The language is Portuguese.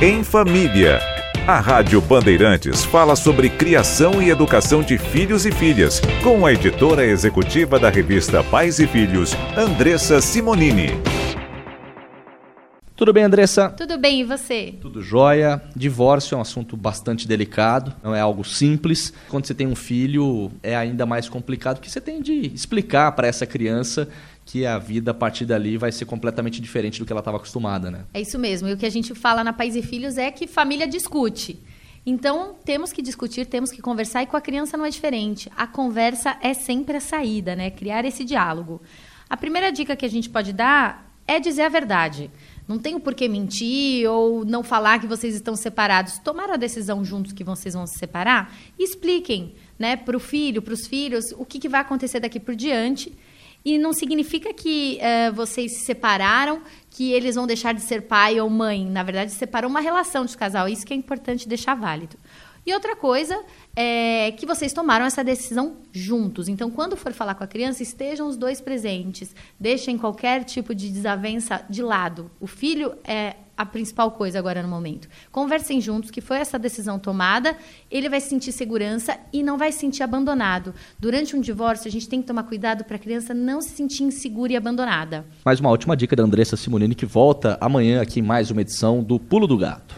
Em Família. A Rádio Bandeirantes fala sobre criação e educação de filhos e filhas, com a editora executiva da revista Pais e Filhos, Andressa Simonini. Tudo bem, Andressa? Tudo bem, e você? Tudo jóia. Divórcio é um assunto bastante delicado, não é algo simples. Quando você tem um filho, é ainda mais complicado, porque você tem de explicar para essa criança que a vida a partir dali vai ser completamente diferente do que ela estava acostumada, né? É isso mesmo. E o que a gente fala na Pais e Filhos é que família discute. Então, temos que discutir, temos que conversar e com a criança não é diferente. A conversa é sempre a saída, né? Criar esse diálogo. A primeira dica que a gente pode dar é dizer a verdade. Não tem por que mentir ou não falar que vocês estão separados. Tomaram a decisão juntos que vocês vão se separar? Expliquem né, para o filho, para os filhos, o que, que vai acontecer daqui por diante. E não significa que uh, vocês se separaram, que eles vão deixar de ser pai ou mãe. Na verdade, separou uma relação de casal. Isso que é importante deixar válido. E outra coisa é que vocês tomaram essa decisão juntos. Então, quando for falar com a criança, estejam os dois presentes. Deixem qualquer tipo de desavença de lado. O filho é a principal coisa agora no momento. Conversem juntos, que foi essa decisão tomada, ele vai sentir segurança e não vai se sentir abandonado. Durante um divórcio, a gente tem que tomar cuidado para a criança não se sentir insegura e abandonada. Mais uma última dica da Andressa Simonini, que volta amanhã aqui em mais uma edição do Pulo do Gato.